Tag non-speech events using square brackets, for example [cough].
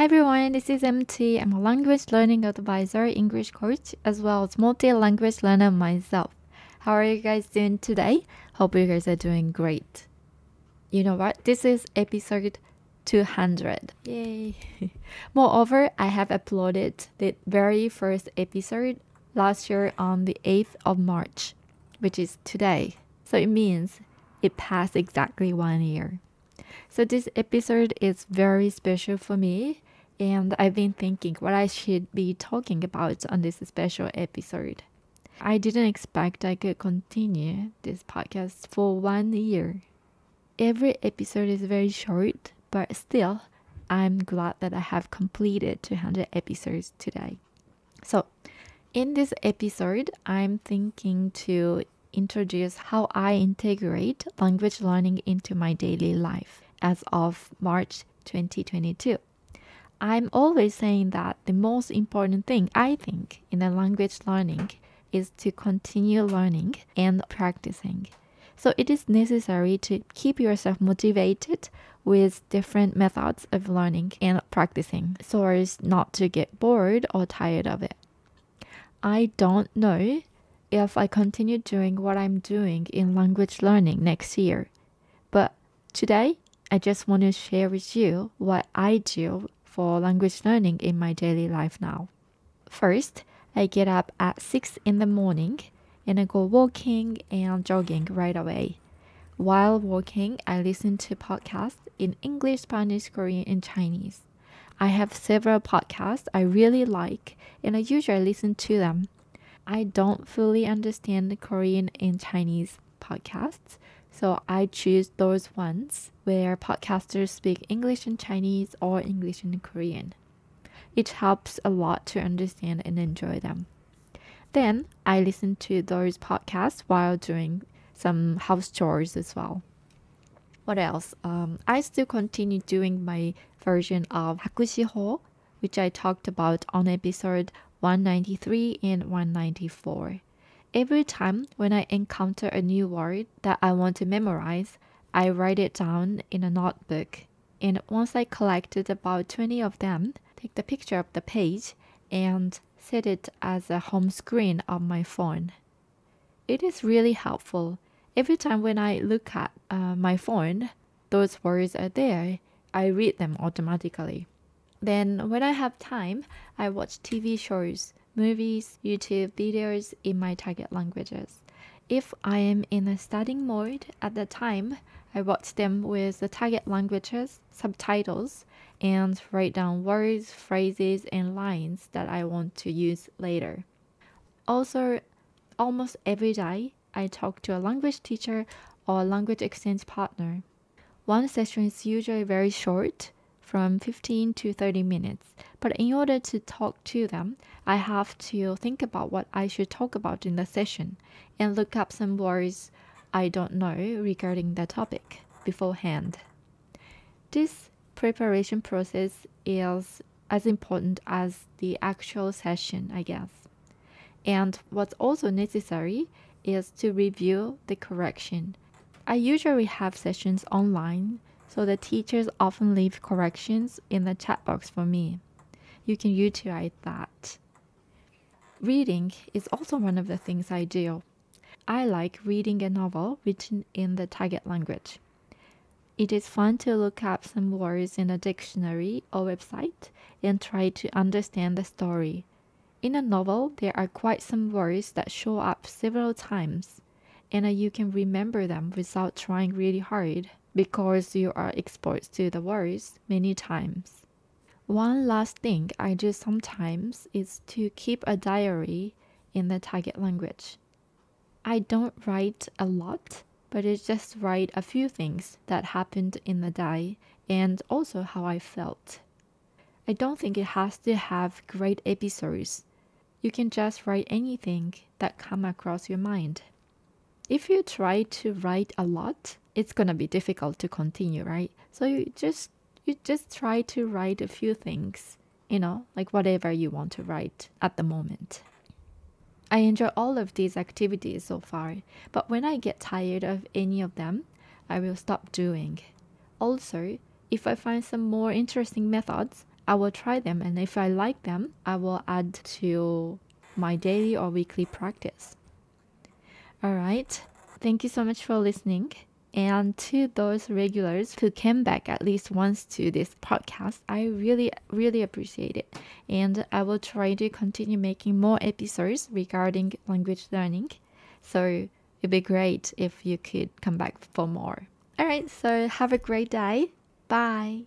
Hi everyone, this is MT. I'm a language learning advisor, English coach, as well as multi-language learner myself. How are you guys doing today? Hope you guys are doing great. You know what? This is episode 200. Yay. [laughs] Moreover, I have uploaded the very first episode last year on the 8th of March, which is today. So it means it passed exactly one year. So this episode is very special for me, and I've been thinking what I should be talking about on this special episode. I didn't expect I could continue this podcast for one year. Every episode is very short, but still, I'm glad that I have completed 200 episodes today. So, in this episode, I'm thinking to introduce how I integrate language learning into my daily life as of March 2022. I'm always saying that the most important thing I think in a language learning is to continue learning and practicing. So it is necessary to keep yourself motivated with different methods of learning and practicing so as not to get bored or tired of it. I don't know if I continue doing what I'm doing in language learning next year. But today, I just want to share with you what I do for language learning in my daily life now. First, I get up at 6 in the morning and I go walking and jogging right away. While walking, I listen to podcasts in English, Spanish, Korean, and Chinese. I have several podcasts I really like and I usually listen to them. I don't fully understand Korean and Chinese podcasts, so I choose those ones where podcasters speak English and Chinese or English and Korean. It helps a lot to understand and enjoy them. Then I listen to those podcasts while doing some house chores as well. What else? Um, I still continue doing my version of Hakushiho, which I talked about on episode 193 and 194. Every time when I encounter a new word that I want to memorize, I write it down in a notebook. And once I collected about 20 of them, take the picture of the page and set it as a home screen of my phone. It is really helpful. Every time when I look at uh, my phone, those words are there I read them automatically. Then, when I have time, I watch TV shows, movies, YouTube videos in my target languages. If I am in a studying mode at the time, I watch them with the target languages, subtitles, and write down words, phrases, and lines that I want to use later. Also, almost every day, I talk to a language teacher or language exchange partner. One session is usually very short, from 15 to 30 minutes. But in order to talk to them, I have to think about what I should talk about in the session and look up some words I don't know regarding the topic beforehand. This preparation process is as important as the actual session, I guess. And what's also necessary is to review the correction I usually have sessions online, so the teachers often leave corrections in the chat box for me. You can utilize that. Reading is also one of the things I do. I like reading a novel written in the target language. It is fun to look up some words in a dictionary or website and try to understand the story. In a novel, there are quite some words that show up several times and you can remember them without trying really hard because you are exposed to the words many times. One last thing I do sometimes is to keep a diary in the target language. I don't write a lot, but I just write a few things that happened in the day and also how I felt. I don't think it has to have great episodes. You can just write anything that come across your mind if you try to write a lot, it's gonna be difficult to continue, right? So you just you just try to write a few things, you know, like whatever you want to write at the moment. I enjoy all of these activities so far, but when I get tired of any of them, I will stop doing. Also, if I find some more interesting methods, I will try them and if I like them, I will add to my daily or weekly practice. All right. Thank you so much for listening. And to those regulars who came back at least once to this podcast, I really, really appreciate it. And I will try to continue making more episodes regarding language learning. So it'd be great if you could come back for more. All right, so have a great day. Bye.